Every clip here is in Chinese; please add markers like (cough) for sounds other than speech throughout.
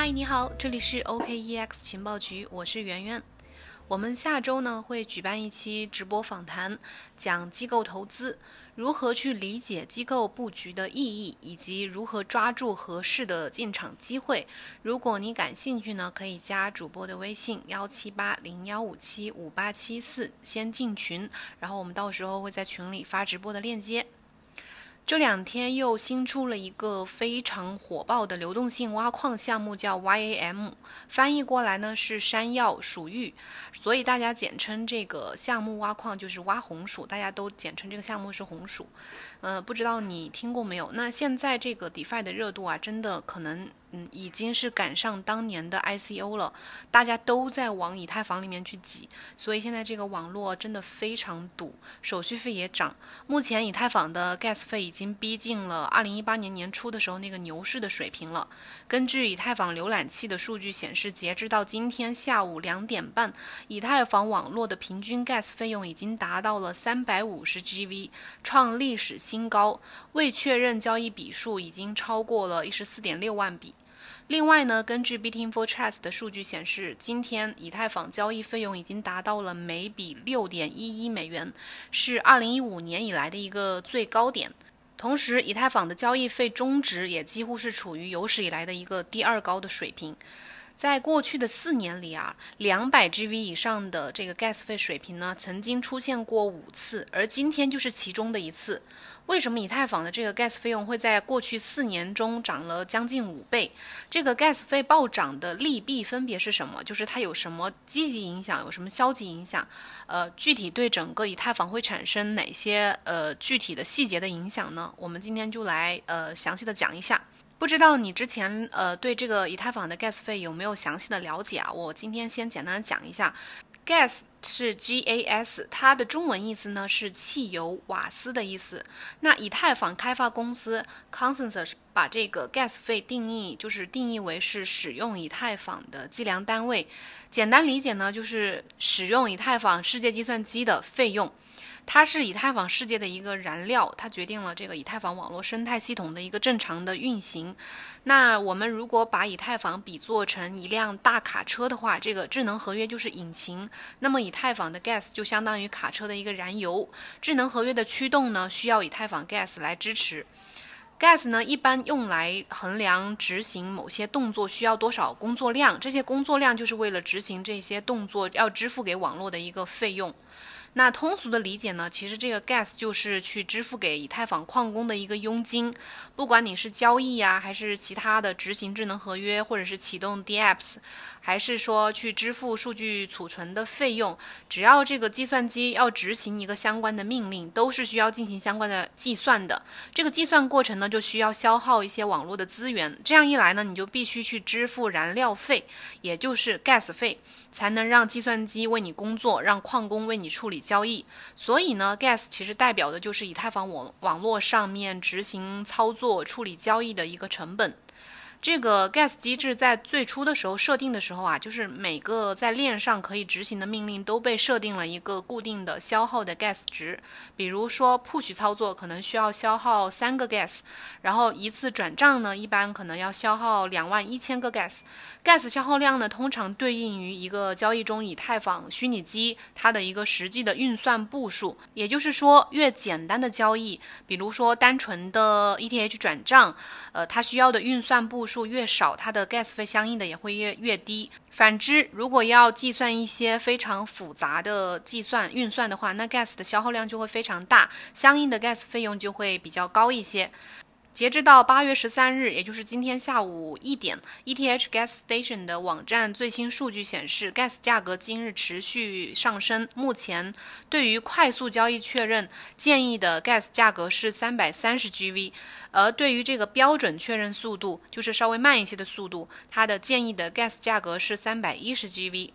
嗨，你好，这里是 OKEX 情报局，我是圆圆。我们下周呢会举办一期直播访谈，讲机构投资如何去理解机构布局的意义，以及如何抓住合适的进场机会。如果你感兴趣呢，可以加主播的微信幺七八零幺五七五八七四，先进群，然后我们到时候会在群里发直播的链接。这两天又新出了一个非常火爆的流动性挖矿项目，叫 YAM，翻译过来呢是山药鼠域，所以大家简称这个项目挖矿就是挖红薯，大家都简称这个项目是红薯。呃，不知道你听过没有？那现在这个 DeFi 的热度啊，真的可能。嗯，已经是赶上当年的 ICO 了，大家都在往以太坊里面去挤，所以现在这个网络真的非常堵，手续费也涨。目前以太坊的 Gas 费已经逼近了2018年年初的时候那个牛市的水平了。根据以太坊浏览器的数据显示，截至到今天下午两点半，以太坊网络的平均 Gas 费用已经达到了350 GV，创历史新高。未确认交易笔数已经超过了一十四点六万笔。另外呢，根据 Beating for Trust 的数据显示，今天以太坊交易费用已经达到了每笔六点一一美元，是二零一五年以来的一个最高点。同时，以太坊的交易费中值也几乎是处于有史以来的一个第二高的水平。在过去的四年里啊，两百 GV 以上的这个 Gas 费水平呢，曾经出现过五次，而今天就是其中的一次。为什么以太坊的这个 gas 费用会在过去四年中涨了将近五倍？这个 gas 费暴涨的利弊分别是什么？就是它有什么积极影响，有什么消极影响？呃，具体对整个以太坊会产生哪些呃具体的细节的影响呢？我们今天就来呃详细的讲一下。不知道你之前呃对这个以太坊的 gas 费有没有详细的了解啊？我今天先简单讲一下。Gas 是 G A S，它的中文意思呢是汽油、瓦斯的意思。那以太坊开发公司 Consensus 把这个 gas 费定义就是定义为是使用以太坊的计量单位。简单理解呢，就是使用以太坊世界计算机的费用。它是以太坊世界的一个燃料，它决定了这个以太坊网络生态系统的一个正常的运行。那我们如果把以太坊比作成一辆大卡车的话，这个智能合约就是引擎，那么以太坊的 gas 就相当于卡车的一个燃油。智能合约的驱动呢，需要以太坊 gas 来支持。gas 呢，一般用来衡量执行某些动作需要多少工作量，这些工作量就是为了执行这些动作要支付给网络的一个费用。那通俗的理解呢，其实这个 gas 就是去支付给以太坊矿工的一个佣金，不管你是交易呀，还是其他的执行智能合约，或者是启动 DApps。还是说去支付数据储存的费用，只要这个计算机要执行一个相关的命令，都是需要进行相关的计算的。这个计算过程呢，就需要消耗一些网络的资源。这样一来呢，你就必须去支付燃料费，也就是 gas 费，才能让计算机为你工作，让矿工为你处理交易。所以呢，gas 其实代表的就是以太坊网网络上面执行操作、处理交易的一个成本。这个 gas 机制在最初的时候设定的时候啊，就是每个在链上可以执行的命令都被设定了一个固定的消耗的 gas 值。比如说 push 操作可能需要消耗三个 gas，然后一次转账呢，一般可能要消耗两万一千个 gas。gas 消耗量呢，通常对应于一个交易中以太坊虚拟机它的一个实际的运算步数。也就是说，越简单的交易，比如说单纯的 ETH 转账，呃，它需要的运算步数越少，它的 gas 费相应的也会越越低。反之，如果要计算一些非常复杂的计算运算的话，那 gas 的消耗量就会非常大，相应的 gas 费用就会比较高一些。截至到八月十三日，也就是今天下午一点，ETH Gas Station 的网站最新数据显示，gas 价格今日持续上升。目前对于快速交易确认建议的 gas 价格是三百三十 GV，而对于这个标准确认速度，就是稍微慢一些的速度，它的建议的 gas 价格是三百一十 GV。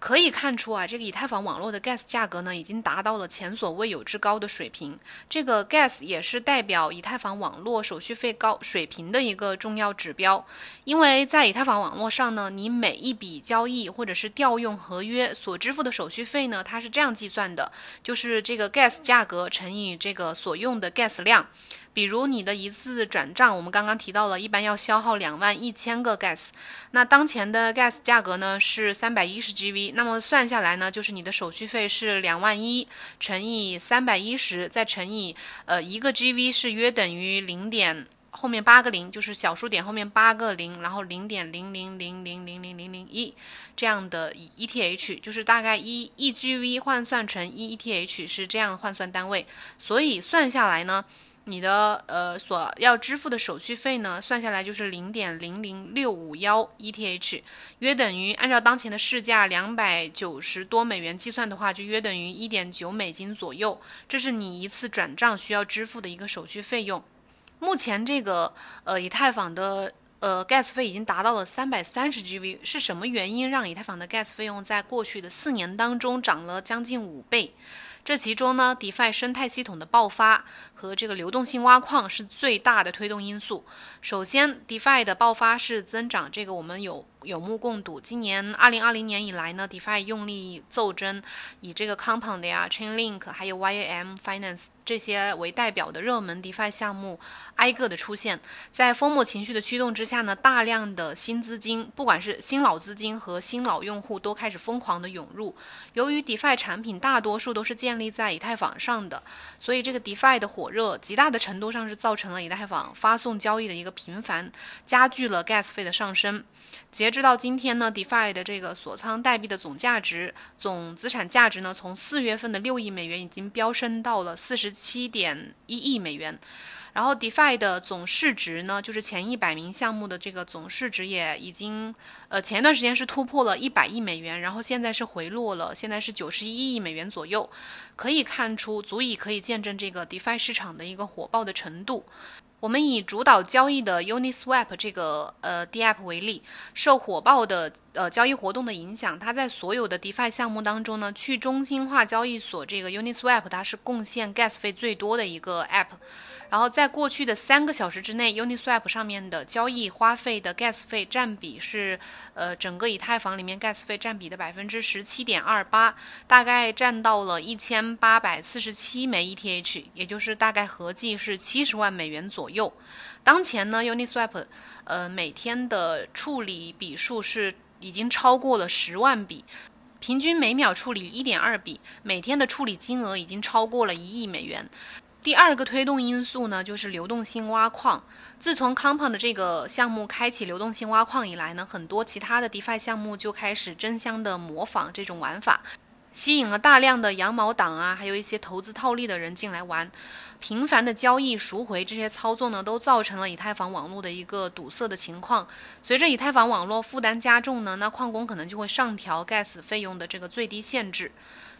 可以看出啊，这个以太坊网络的 gas 价格呢，已经达到了前所未有之高的水平。这个 gas 也是代表以太坊网络手续费高水平的一个重要指标。因为在以太坊网络上呢，你每一笔交易或者是调用合约所支付的手续费呢，它是这样计算的，就是这个 gas 价格乘以这个所用的 gas 量。比如你的一次转账，我们刚刚提到了，一般要消耗两万一千个 gas。那当前的 gas 价格呢是三百一十 GV，那么算下来呢，就是你的手续费是两万一乘以三百一十，再乘以呃一个 GV 是约等于零点后面八个零，就是小数点后面八个零，然后零点零零零零零零零零一这样的 ETH，就是大概一一 GV 换算成一 ETH 是这样换算单位，所以算下来呢。你的呃所要支付的手续费呢，算下来就是零点零零六五幺 ETH，约等于按照当前的市价两百九十多美元计算的话，就约等于一点九美金左右。这是你一次转账需要支付的一个手续费用。目前这个呃以太坊的呃 gas 费已经达到了三百三十 GV，是什么原因让以太坊的 gas 费用在过去的四年当中涨了将近五倍？这其中呢，DeFi 生态系统的爆发和这个流动性挖矿是最大的推动因素。首先，DeFi 的爆发式增长，这个我们有有目共睹。今年二零二零年以来呢，DeFi 用力骤增，以这个 Compound 呀、Chainlink 还有 YAM Finance。这些为代表的热门 DeFi 项目挨个的出现，在风魔情绪的驱动之下呢，大量的新资金，不管是新老资金和新老用户，都开始疯狂的涌入。由于 DeFi 产品大多数都是建立在以太坊上的，所以这个 DeFi 的火热，极大的程度上是造成了以太坊发送交易的一个频繁，加剧了 Gas 费的上升。截止到今天呢，DeFi 的这个锁仓代币的总价值、总资产价值呢，从四月份的六亿美元已经飙升到了四十。七点一亿美元，然后 DeFi 的总市值呢，就是前一百名项目的这个总市值也已经，呃，前一段时间是突破了一百亿美元，然后现在是回落了，现在是九十一亿美元左右，可以看出，足以可以见证这个 DeFi 市场的一个火爆的程度。我们以主导交易的 Uniswap 这个呃 DApp 为例，受火爆的呃交易活动的影响，它在所有的 DeFi 项目当中呢，去中心化交易所这个 Uniswap 它是贡献 Gas 费最多的一个 App。然后在过去的三个小时之内，Uniswap 上面的交易花费的 gas 费占比是，呃，整个以太坊里面 gas 费占比的百分之十七点二八，大概占到了一千八百四十七枚 ETH，也就是大概合计是七十万美元左右。当前呢，Uniswap，呃，每天的处理笔数是已经超过了十万笔，平均每秒处理一点二笔，每天的处理金额已经超过了一亿美元。第二个推动因素呢，就是流动性挖矿。自从 Compound 这个项目开启流动性挖矿以来呢，很多其他的 DeFi 项目就开始争相的模仿这种玩法，吸引了大量的羊毛党啊，还有一些投资套利的人进来玩。频繁的交易赎回这些操作呢，都造成了以太坊网络的一个堵塞的情况。随着以太坊网络负担加重呢，那矿工可能就会上调 Gas 费用的这个最低限制。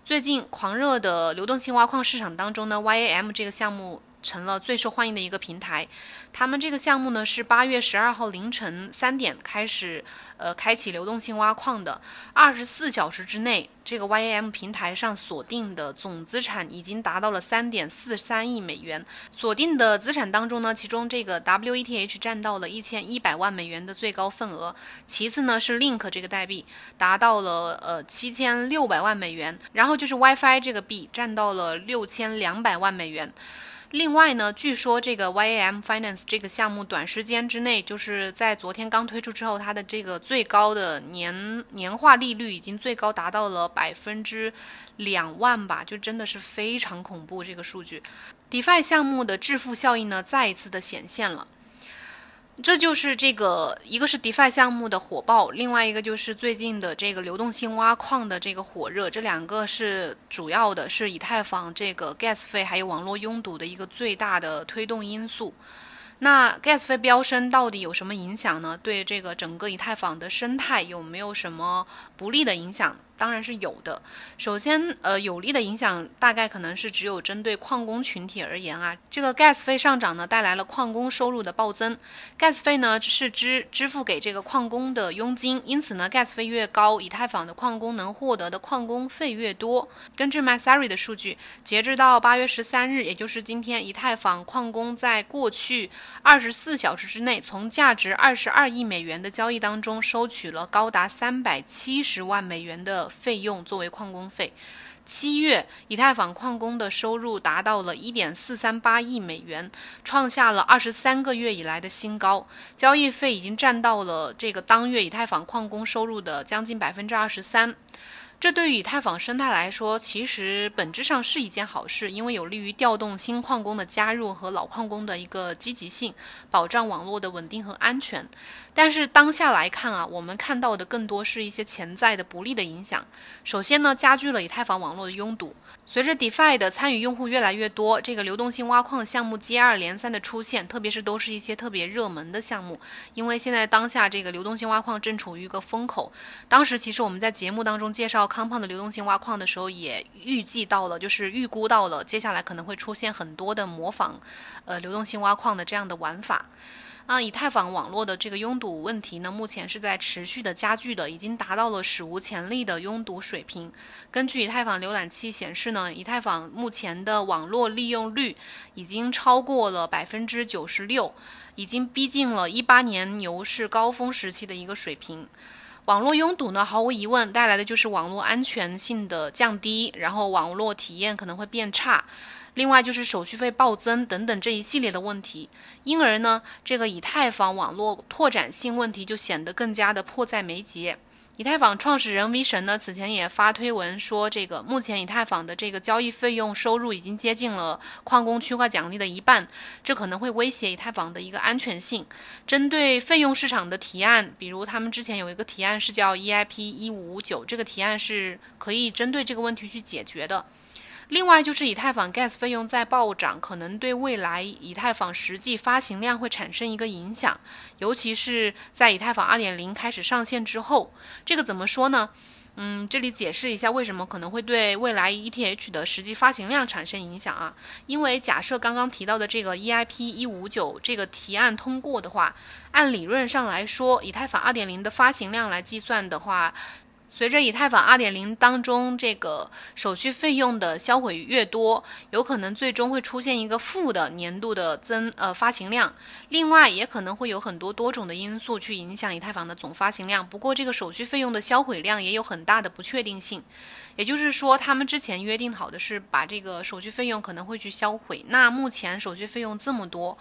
最近狂热的流动性挖矿市场当中呢，YAM 这个项目。成了最受欢迎的一个平台。他们这个项目呢是八月十二号凌晨三点开始，呃，开启流动性挖矿的。二十四小时之内，这个 YAM 平台上锁定的总资产已经达到了三点四三亿美元。锁定的资产当中呢，其中这个 WETH 占到了一千一百万美元的最高份额，其次呢是 Link 这个代币达到了呃七千六百万美元，然后就是 WiFi 这个币占到了六千两百万美元。另外呢，据说这个 YAM Finance 这个项目短时间之内，就是在昨天刚推出之后，它的这个最高的年年化利率已经最高达到了百分之两万吧，就真的是非常恐怖这个数据。DeFi 项目的致富效应呢，再一次的显现了。这就是这个，一个是 DeFi 项目的火爆，另外一个就是最近的这个流动性挖矿的这个火热，这两个是主要的，是以太坊这个 Gas 费还有网络拥堵的一个最大的推动因素。那 Gas 费飙升到底有什么影响呢？对这个整个以太坊的生态有没有什么不利的影响？当然是有的。首先，呃，有利的影响大概可能是只有针对矿工群体而言啊。这个 gas 费上涨呢，带来了矿工收入的暴增。gas 费呢是支支付给这个矿工的佣金，因此呢，gas 费越高，以太坊的矿工能获得的矿工费越多。根据 Masari 的数据，截至到八月十三日，也就是今天，以太坊矿工在过去二十四小时之内，从价值二十二亿美元的交易当中收取了高达三百七十万美元的。费用作为矿工费，七月，以太坊矿工的收入达到了1.438亿美元，创下了二十三个月以来的新高。交易费已经占到了这个当月以太坊矿工收入的将近百分之二十三。这对于以太坊生态来说，其实本质上是一件好事，因为有利于调动新矿工的加入和老矿工的一个积极性，保障网络的稳定和安全。但是当下来看啊，我们看到的更多是一些潜在的不利的影响。首先呢，加剧了以太坊网络的拥堵。随着 DeFi 的参与用户越来越多，这个流动性挖矿项目接二连三的出现，特别是都是一些特别热门的项目。因为现在当下这个流动性挖矿正处于一个风口。当时其实我们在节目当中介绍康胖的流动性挖矿的时候，也预计到了，就是预估到了接下来可能会出现很多的模仿，呃，流动性挖矿的这样的玩法。啊，以太坊网络的这个拥堵问题呢，目前是在持续的加剧的，已经达到了史无前例的拥堵水平。根据以太坊浏览器显示呢，以太坊目前的网络利用率已经超过了百分之九十六，已经逼近了一八年牛市高峰时期的一个水平。网络拥堵呢，毫无疑问带来的就是网络安全性的降低，然后网络体验可能会变差。另外就是手续费暴增等等这一系列的问题，因而呢，这个以太坊网络拓展性问题就显得更加的迫在眉睫。以太坊创始人 V 神呢，此前也发推文说，这个目前以太坊的这个交易费用收入已经接近了矿工区块奖励的一半，这可能会威胁以太坊的一个安全性。针对费用市场的提案，比如他们之前有一个提案是叫 EIP 一五五九，这个提案是可以针对这个问题去解决的。另外就是以太坊 Gas 费用在暴涨，可能对未来以太坊实际发行量会产生一个影响，尤其是在以太坊2.0开始上线之后，这个怎么说呢？嗯，这里解释一下为什么可能会对未来 ETH 的实际发行量产生影响啊？因为假设刚刚提到的这个 EIP 159这个提案通过的话，按理论上来说，以太坊2.0的发行量来计算的话。随着以太坊2.0当中这个手续费用的销毁越多，有可能最终会出现一个负的年度的增呃发行量。另外，也可能会有很多多种的因素去影响以太坊的总发行量。不过，这个手续费用的销毁量也有很大的不确定性。也就是说，他们之前约定好的是把这个手续费用可能会去销毁。那目前手续费用这么多。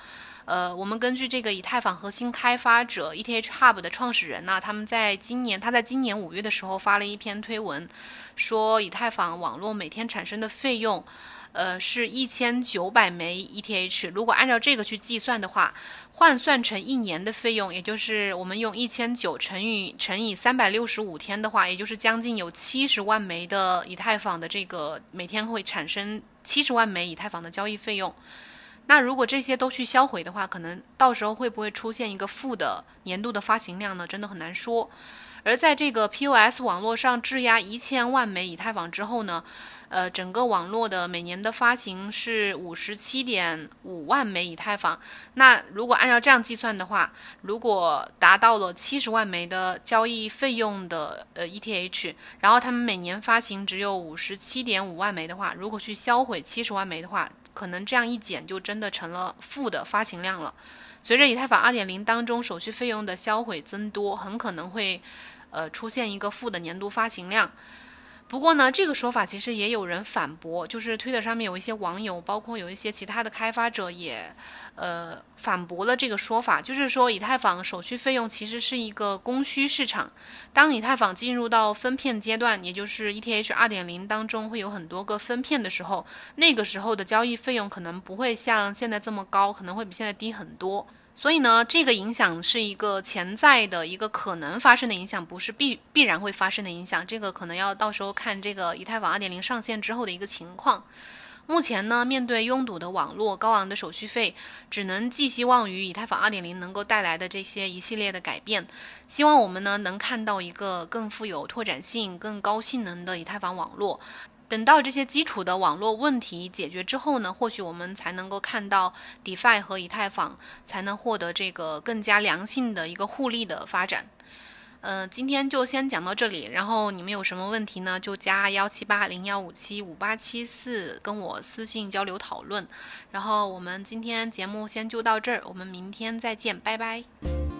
呃，我们根据这个以太坊核心开发者 ETH Hub 的创始人呢，他们在今年，他在今年五月的时候发了一篇推文，说以太坊网络每天产生的费用，呃，是一千九百枚 ETH。如果按照这个去计算的话，换算成一年的费用，也就是我们用一千九乘以乘以三百六十五天的话，也就是将近有七十万枚的以太坊的这个每天会产生七十万枚以太坊的交易费用。那如果这些都去销毁的话，可能到时候会不会出现一个负的年度的发行量呢？真的很难说。而在这个 POS 网络上质押一千万枚以太坊之后呢，呃，整个网络的每年的发行是五十七点五万枚以太坊。那如果按照这样计算的话，如果达到了七十万枚的交易费用的呃 ETH，然后他们每年发行只有五十七点五万枚的话，如果去销毁七十万枚的话，可能这样一减就真的成了负的发行量了。随着以太坊2.0当中手续费用的销毁增多，很可能会，呃，出现一个负的年度发行量。不过呢，这个说法其实也有人反驳，就是推特上面有一些网友，包括有一些其他的开发者也，呃，反驳了这个说法，就是说以太坊手续费用其实是一个供需市场，当以太坊进入到分片阶段，也就是 ETH 2.0当中会有很多个分片的时候，那个时候的交易费用可能不会像现在这么高，可能会比现在低很多。所以呢，这个影响是一个潜在的一个可能发生的影响，不是必 (laughs) 必然会发生的影响。这个可能要到时候看这个以太坊2.0上线之后的一个情况。目前呢，面对拥堵的网络、高昂的手续费，只能寄希望于以太坊2.0能够带来的这些一系列的改变。希望我们呢能看到一个更富有拓展性、更高性能的以太坊网络。等到这些基础的网络问题解决之后呢，或许我们才能够看到 DeFi 和以太坊才能获得这个更加良性的一个互利的发展。嗯，今天就先讲到这里，然后你们有什么问题呢，就加幺七八零幺五七五八七四跟我私信交流讨论。然后我们今天节目先就到这儿，我们明天再见，拜拜。